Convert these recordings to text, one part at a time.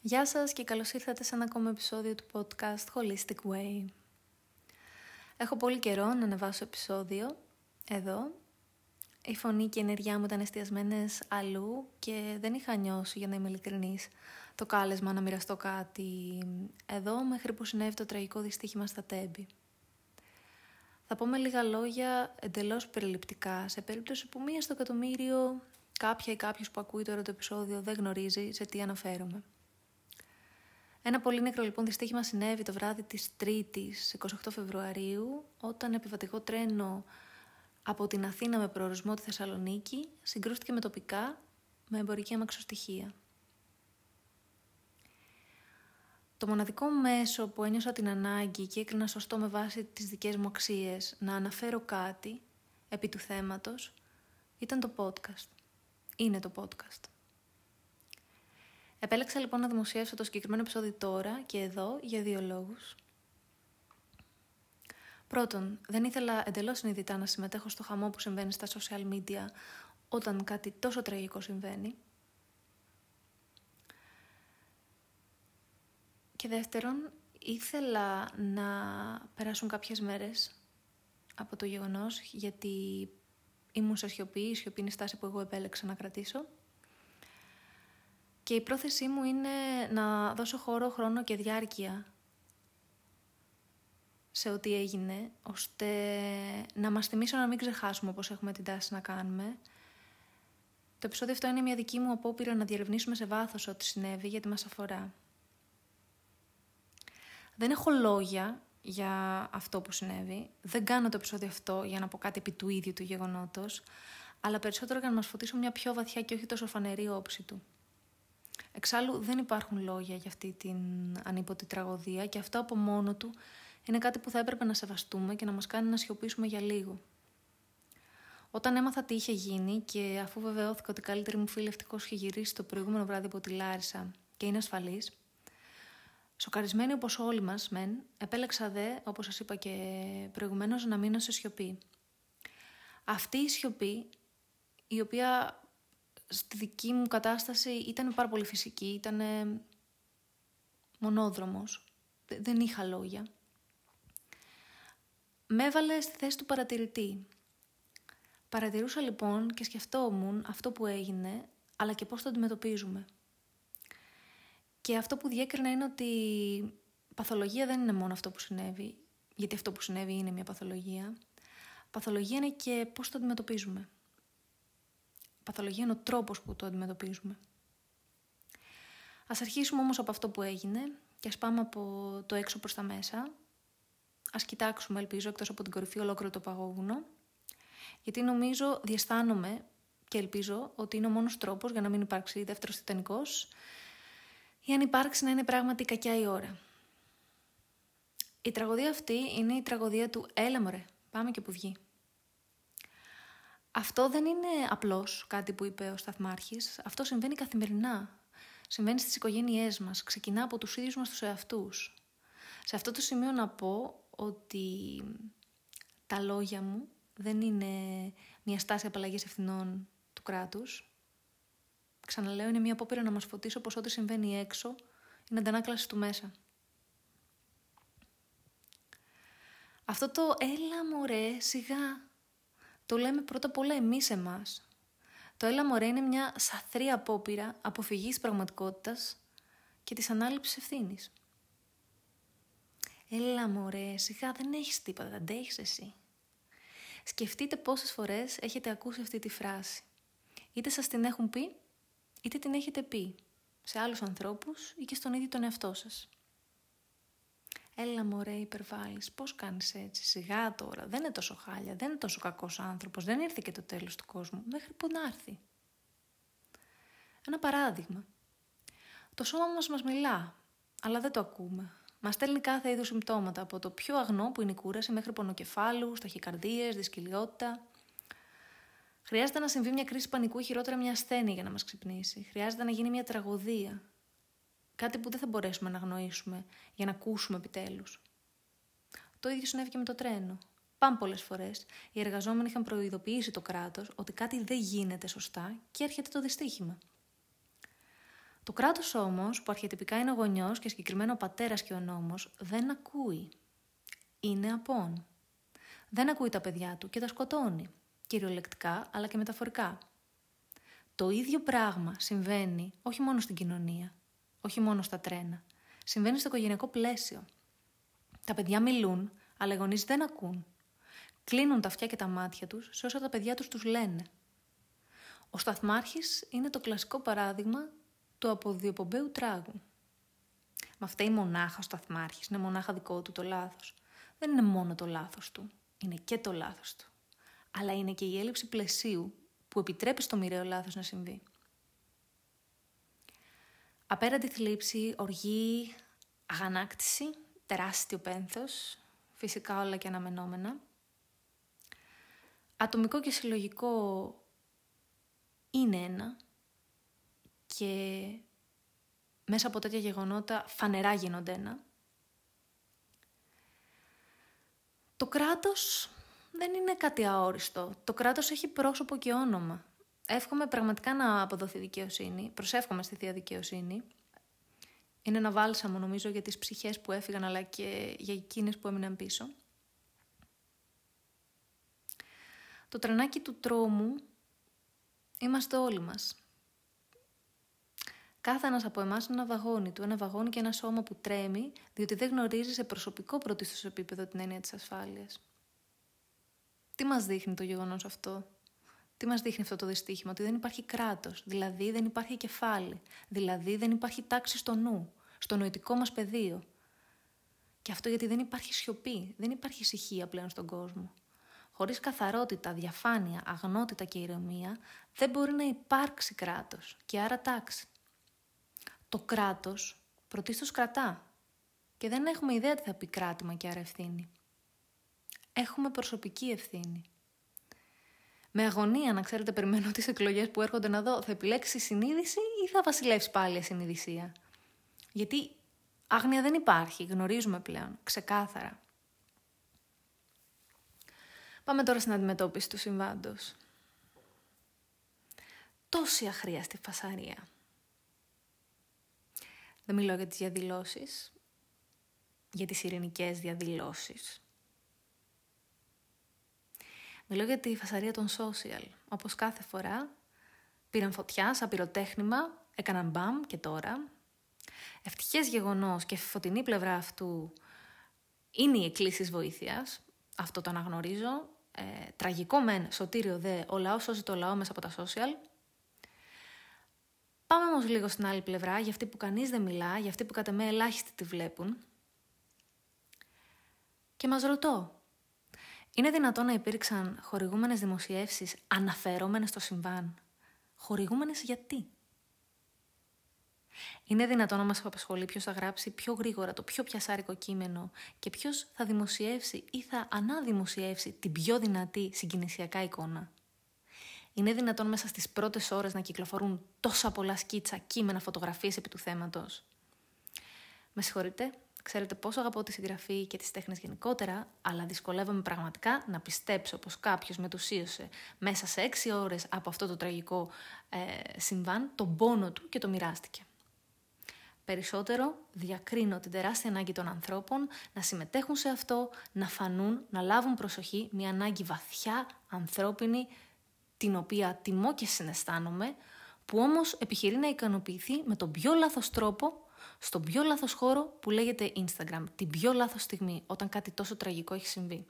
Γεια σας και καλώς ήρθατε σε ένα ακόμα επεισόδιο του podcast Holistic Way. Έχω πολύ καιρό να ανεβάσω επεισόδιο εδώ. Η φωνή και η ενέργειά μου ήταν εστιασμένες αλλού και δεν είχα νιώσει, για να είμαι ειλικρινής, το κάλεσμα να μοιραστώ κάτι εδώ μέχρι που συνέβη το τραγικό δυστύχημα στα τέμπη. Θα πω με λίγα λόγια εντελώς περιληπτικά, σε περίπτωση που μία στο εκατομμύριο κάποια ή κάποιος που ακούει τώρα το επεισόδιο δεν γνωρίζει σε τι αναφέρομαι. Ένα πολύ νεκρό λοιπόν δυστύχημα συνέβη το βράδυ της Τρίτης, 28 Φεβρουαρίου, όταν επιβατικό τρένο από την Αθήνα με προορισμό τη Θεσσαλονίκη συγκρούστηκε με τοπικά με εμπορική αμαξοστοιχεία. Το μοναδικό μέσο που ένιωσα την ανάγκη και έκρινα σωστό με βάση τις δικές μου αξίες να αναφέρω κάτι επί του θέματος ήταν το podcast. Είναι το podcast. Επέλεξα λοιπόν να δημοσιεύσω το συγκεκριμένο επεισόδιο τώρα και εδώ για δύο λόγους. Πρώτον, δεν ήθελα εντελώς συνειδητά να συμμετέχω στο χαμό που συμβαίνει στα social media όταν κάτι τόσο τραγικό συμβαίνει. Και δεύτερον, ήθελα να περάσουν κάποιες μέρες από το γεγονός γιατί ήμουν σε σιωπή, η σιωπή είναι η στάση που εγώ επέλεξα να κρατήσω και η πρόθεσή μου είναι να δώσω χώρο, χρόνο και διάρκεια σε ό,τι έγινε, ώστε να μας θυμίσω να μην ξεχάσουμε όπως έχουμε την τάση να κάνουμε. Το επεισόδιο αυτό είναι μια δική μου απόπειρα να διερευνήσουμε σε βάθος ό,τι συνέβη, γιατί μας αφορά. Δεν έχω λόγια για αυτό που συνέβη. Δεν κάνω το επεισόδιο αυτό για να πω κάτι επί του ίδιου του γεγονότος, αλλά περισσότερο για να μας φωτίσω μια πιο βαθιά και όχι τόσο φανερή όψη του. Εξάλλου δεν υπάρχουν λόγια για αυτή την ανίποτη τραγωδία και αυτό από μόνο του είναι κάτι που θα έπρεπε να σεβαστούμε και να μας κάνει να σιωπήσουμε για λίγο. Όταν έμαθα τι είχε γίνει και αφού βεβαιώθηκα ότι η καλύτερη μου φίλη ευτυχώς είχε γυρίσει το προηγούμενο βράδυ από τη Λάρισα και είναι ασφαλής, σοκαρισμένη όπως όλοι μας μεν, επέλεξα δε, όπως σας είπα και προηγουμένως, να μείνω σε σιωπή. Αυτή η σιωπή, η οποία στη δική μου κατάσταση ήταν πάρα πολύ φυσική, ήταν μονόδρομος, δεν είχα λόγια. Με έβαλε στη θέση του παρατηρητή. Παρατηρούσα λοιπόν και σκεφτόμουν αυτό που έγινε, αλλά και πώς το αντιμετωπίζουμε. Και αυτό που διέκρινα είναι ότι παθολογία δεν είναι μόνο αυτό που συνέβη, γιατί αυτό που συνέβη είναι μια παθολογία. Παθολογία είναι και πώς το αντιμετωπίζουμε παθολογία είναι ο τρόπος που το αντιμετωπίζουμε. Ας αρχίσουμε όμως από αυτό που έγινε και ας πάμε από το έξω προς τα μέσα. Ας κοιτάξουμε, ελπίζω, εκτός από την κορυφή ολόκληρο το παγόβουνο, γιατί νομίζω, διαισθάνομαι και ελπίζω ότι είναι ο μόνος τρόπος για να μην υπάρξει δεύτερος τιτανικός ή αν υπάρξει να είναι πράγματι κακιά η ώρα. Η τραγωδία αυτή είναι η τραγωδία του «Έλα μωρέ, πάμε και που βγει». Αυτό δεν είναι απλώς κάτι που είπε ο Σταθμάρχης, αυτό συμβαίνει καθημερινά. Συμβαίνει στις οικογένειές μας, ξεκινά από τους ίδιους μας τους εαυτούς. Σε αυτό το σημείο να πω ότι τα λόγια μου δεν είναι μια στάση απαλλαγής ευθυνών του κράτους. Ξαναλέω, είναι μια απόπειρα να μας φωτίσω πως ό,τι συμβαίνει έξω είναι αντανάκλαση του μέσα. Αυτό το «έλα μωρέ, σιγά», το λέμε πρώτα απ' όλα εμείς εμάς. Το «Έλα μωρέ» είναι μια σαθρή απόπειρα αποφυγής πραγματικότητας και της ανάληψης ευθύνης. Έλα μωρέ, σιγά δεν έχεις τίποτα, δεν αντέχεις εσύ. Σκεφτείτε πόσες φορές έχετε ακούσει αυτή τη φράση. Είτε σας την έχουν πει, είτε την έχετε πει σε άλλους ανθρώπους ή και στον ίδιο τον εαυτό σας. Έλα μωρέ υπερβάλλεις, πώς κάνεις έτσι, σιγά τώρα, δεν είναι τόσο χάλια, δεν είναι τόσο κακός άνθρωπος, δεν ήρθε και το τέλος του κόσμου, μέχρι που να έρθει. Ένα παράδειγμα. Το σώμα μας μας μιλά, αλλά δεν το ακούμε. Μας στέλνει κάθε είδους συμπτώματα, από το πιο αγνό που είναι η κούραση μέχρι πονοκεφάλους, ταχυκαρδίες, δυσκολιότητα. Χρειάζεται να συμβεί μια κρίση πανικού ή χειρότερα μια ασθένεια για να μας ξυπνήσει. Χρειάζεται να γίνει μια τραγωδία, Κάτι που δεν θα μπορέσουμε να αγνοήσουμε για να ακούσουμε επιτέλους. Το ίδιο συνέβη και με το τρένο. Πάμε πολλές φορές. Οι εργαζόμενοι είχαν προειδοποιήσει το κράτος ότι κάτι δεν γίνεται σωστά και έρχεται το δυστύχημα. Το κράτος όμως, που αρχιετυπικά είναι ο γονιός και συγκεκριμένο ο πατέρας και ο νόμος, δεν ακούει. Είναι απόν. Δεν ακούει τα παιδιά του και τα σκοτώνει. Κυριολεκτικά, αλλά και μεταφορικά. Το ίδιο πράγμα συμβαίνει όχι μόνο στην κοινωνία, όχι μόνο στα τρένα. Συμβαίνει στο οικογενειακό πλαίσιο. Τα παιδιά μιλούν, αλλά οι γονείς δεν ακούν. Κλείνουν τα αυτιά και τα μάτια τους σε όσα τα παιδιά τους τους λένε. Ο Σταθμάρχης είναι το κλασικό παράδειγμα του αποδιοπομπαίου τράγου. Μα φταίει μονάχα ο Σταθμάρχης, είναι μονάχα δικό του το λάθος. Δεν είναι μόνο το λάθος του, είναι και το λάθος του. Αλλά είναι και η έλλειψη πλαισίου που επιτρέπει στο μοιραίο λάθος να συμβεί. Απέραντη θλίψη, οργή, αγανάκτηση, τεράστιο πένθος, φυσικά όλα και αναμενόμενα. Ατομικό και συλλογικό είναι ένα και μέσα από τέτοια γεγονότα φανερά γίνονται ένα. Το κράτος δεν είναι κάτι αόριστο. Το κράτος έχει πρόσωπο και όνομα. Εύχομαι πραγματικά να αποδοθεί δικαιοσύνη. Προσεύχομαι στη Θεία Δικαιοσύνη. Είναι ένα βάλσαμο νομίζω για τις ψυχές που έφυγαν αλλά και για εκείνες που έμειναν πίσω. Το τρανάκι του τρόμου είμαστε όλοι μας. Κάθε ένας από εμάς είναι ένα βαγόνι του, ένα βαγόνι και ένα σώμα που τρέμει, διότι δεν γνωρίζει σε προσωπικό πρωτίστως επίπεδο την έννοια της ασφάλειας. Τι μας δείχνει το γεγονός αυτό; Τι μας δείχνει αυτό το δυστύχημα, ότι δεν υπάρχει κράτος, δηλαδή δεν υπάρχει κεφάλι, δηλαδή δεν υπάρχει τάξη στο νου, στο νοητικό μας πεδίο. Και αυτό γιατί δεν υπάρχει σιωπή, δεν υπάρχει ησυχία πλέον στον κόσμο. Χωρίς καθαρότητα, διαφάνεια, αγνότητα και ηρεμία, δεν μπορεί να υπάρξει κράτος και άρα τάξη. Το κράτος πρωτίστως κρατά και δεν έχουμε ιδέα τι θα πει κράτημα και άρα ευθύνη έχουμε προσωπική ευθύνη. Με αγωνία, να ξέρετε, περιμένω τις εκλογές που έρχονται να δω, θα επιλέξει συνείδηση ή θα βασιλεύσει πάλι η συνείδησία. Γιατί άγνοια δεν υπάρχει, γνωρίζουμε πλέον, ξεκάθαρα. Πάμε τώρα στην αντιμετώπιση του συμβάντος. Τόση αχρίαστη φασαρία. Δεν μιλώ για τις διαδηλώσεις, για τις ειρηνικές διαδηλώσεις. Μιλώ για τη φασαρία των social. Όπως κάθε φορά, πήραν φωτιά σαν πυροτέχνημα, έκαναν μπαμ και τώρα. Ευτυχές γεγονός και φωτεινή πλευρά αυτού είναι η εκκλήση βοήθειας. Αυτό το αναγνωρίζω. Ε, τραγικό μεν, σωτήριο δε, ο λαός σώζει το λαό μέσα από τα social. Πάμε όμως λίγο στην άλλη πλευρά, για αυτή που κανείς δεν μιλά, για αυτή που κατά με ελάχιστοι τη βλέπουν. Και μας ρωτώ, είναι δυνατόν να υπήρξαν χορηγούμενες δημοσιεύσεις αναφερόμενες στο συμβάν; Χορηγούμενες γιατί; Είναι δυνατόν να μας απασχολεί ποιος θα γράψει πιο γρήγορα το πιο πιασάρικο κείμενο και ποιος θα δημοσιεύσει ή θα αναδημοσιεύσει την πιο δυνατή συγκινησιακά εικόνα; Είναι δυνατόν μέσα στις πρώτες ώρες να κυκλοφορούν τόσα πολλά σκίτσα, κείμενα, φωτογραφίες επί του θέματος; Με συγχωρείτε, Ξέρετε πόσο αγαπώ τη συγγραφή και τις τέχνες γενικότερα, αλλά δυσκολεύομαι πραγματικά να πιστέψω πως κάποιος μετουσίωσε μέσα σε έξι ώρες από αυτό το τραγικό ε, συμβάν τον πόνο του και το μοιράστηκε. Περισσότερο διακρίνω την τεράστια ανάγκη των ανθρώπων να συμμετέχουν σε αυτό, να φανούν, να λάβουν προσοχή, μια ανάγκη βαθιά, ανθρώπινη, την οποία τιμώ και συναισθάνομαι, που όμως επιχειρεί να ικανοποιηθεί με τον πιο λάθος τρόπο στον πιο λάθος χώρο που λέγεται Instagram, την πιο λάθος στιγμή, όταν κάτι τόσο τραγικό έχει συμβεί.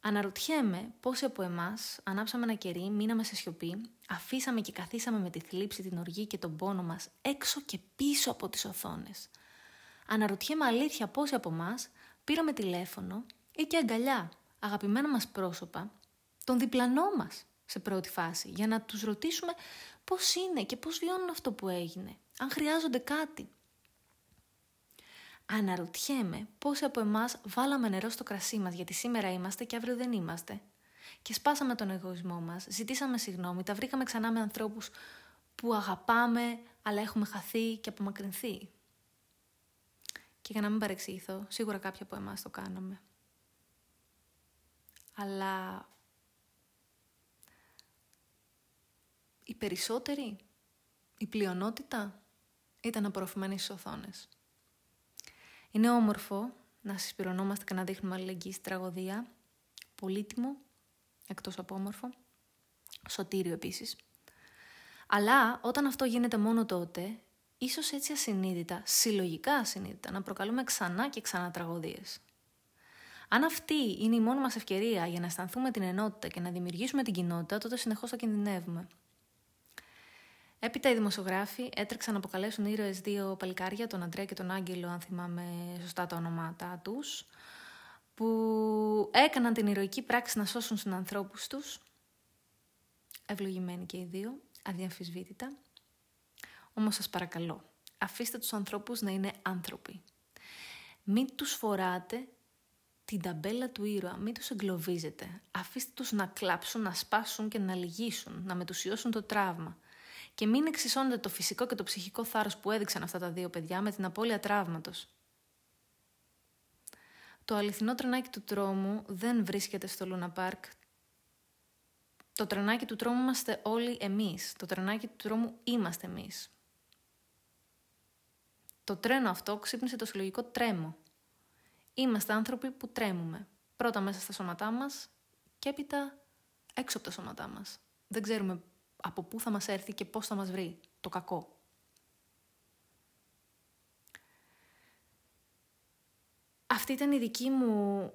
Αναρωτιέμαι πόσοι από εμάς ανάψαμε ένα κερί, μείναμε σε σιωπή, αφήσαμε και καθίσαμε με τη θλίψη, την οργή και τον πόνο μας έξω και πίσω από τις οθόνες. Αναρωτιέμαι αλήθεια πόσοι από εμάς πήραμε τηλέφωνο ή και αγκαλιά αγαπημένα μας πρόσωπα, τον διπλανό μας σε πρώτη φάση, για να τους ρωτήσουμε πώς είναι και πώς βιώνουν αυτό που έγινε αν χρειάζονται κάτι. Αναρωτιέμαι πόσοι από εμάς βάλαμε νερό στο κρασί μας γιατί σήμερα είμαστε και αύριο δεν είμαστε. Και σπάσαμε τον εγωισμό μας, ζητήσαμε συγγνώμη, τα βρήκαμε ξανά με ανθρώπους που αγαπάμε αλλά έχουμε χαθεί και απομακρυνθεί. Και για να μην παρεξήθω, σίγουρα κάποιοι από εμάς το κάναμε. Αλλά οι περισσότεροι η πλειονότητα ήταν απορροφημένη στις οθόνες. Είναι όμορφο να συσπηρωνόμαστε και να δείχνουμε αλληλεγγύη στη τραγωδία. Πολύτιμο, εκτός από όμορφο. Σωτήριο επίσης. Αλλά όταν αυτό γίνεται μόνο τότε, ίσως έτσι ασυνείδητα, συλλογικά ασυνείδητα, να προκαλούμε ξανά και ξανά τραγωδίες. Αν αυτή είναι η μόνη μας ευκαιρία για να αισθανθούμε την ενότητα και να δημιουργήσουμε την κοινότητα, τότε συνεχώς θα κινδυνεύουμε. Έπειτα οι δημοσιογράφοι έτρεξαν να αποκαλέσουν ήρωες δύο παλικάρια, τον Αντρέα και τον Άγγελο, αν θυμάμαι σωστά τα ονόματά τους, που έκαναν την ηρωική πράξη να σώσουν τους ανθρώπους τους, ευλογημένοι και οι δύο, αδιαμφισβήτητα. Όμως σας παρακαλώ, αφήστε τους ανθρώπους να είναι άνθρωποι. Μην τους φοράτε την ταμπέλα του ήρωα, μην τους εγκλωβίζετε. Αφήστε τους να κλάψουν, να σπάσουν και να λυγίσουν, να μετουσιώσουν το τραύμα. Και μην εξισώνετε το φυσικό και το ψυχικό θάρρος που έδειξαν αυτά τα δύο παιδιά με την απώλεια τραύματος. Το αληθινό τρενάκι του τρόμου δεν βρίσκεται στο Λούνα Πάρκ. Το τρενάκι του τρόμου είμαστε όλοι εμείς. Το τρενάκι του τρόμου είμαστε εμείς. Το τρένο αυτό ξύπνησε το συλλογικό τρέμο. Είμαστε άνθρωποι που τρέμουμε. Πρώτα μέσα στα σώματά μας και έπειτα έξω από τα σώματά μας. Δεν ξέρουμε από πού θα μας έρθει και πώς θα μας βρει το κακό. Αυτή ήταν η δική μου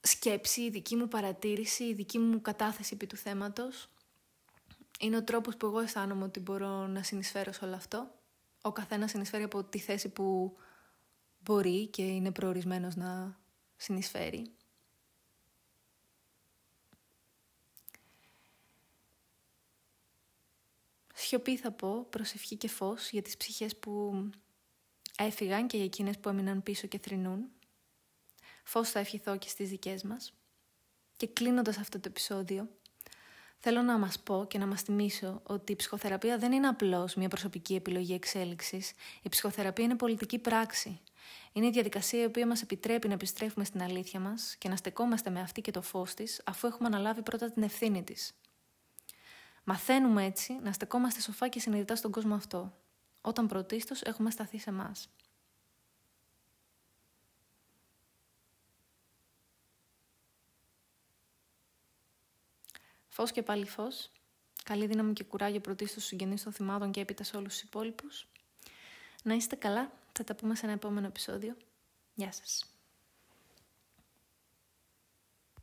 σκέψη, η δική μου παρατήρηση, η δική μου κατάθεση επί του θέματος. Είναι ο τρόπος που εγώ αισθάνομαι ότι μπορώ να συνεισφέρω σε όλο αυτό. Ο καθένας συνεισφέρει από τη θέση που μπορεί και είναι προορισμένος να συνεισφέρει. Σιωπή θα πω, προσευχή και φως για τις ψυχές που έφυγαν και για εκείνες που έμειναν πίσω και θρυνούν. Φως θα ευχηθώ και στις δικές μας. Και κλείνοντας αυτό το επεισόδιο, θέλω να μας πω και να μας θυμίσω ότι η ψυχοθεραπεία δεν είναι απλώς μια προσωπική επιλογή εξέλιξης. Η ψυχοθεραπεία είναι πολιτική πράξη. Είναι η διαδικασία η οποία μας επιτρέπει να επιστρέφουμε στην αλήθεια μας και να στεκόμαστε με αυτή και το φως της, αφού έχουμε αναλάβει πρώτα την ευθύνη της. Μαθαίνουμε έτσι να στεκόμαστε σοφά και συνειδητά στον κόσμο αυτό, όταν πρωτίστως έχουμε σταθεί σε εμάς. Φως και πάλι φως. Καλή δύναμη και κουράγιο πρωτίστως στους συγγενείς των θυμάτων και έπειτα σε όλους τους υπόλοιπους. Να είστε καλά. Θα τα πούμε σε ένα επόμενο επεισόδιο. Γεια σας.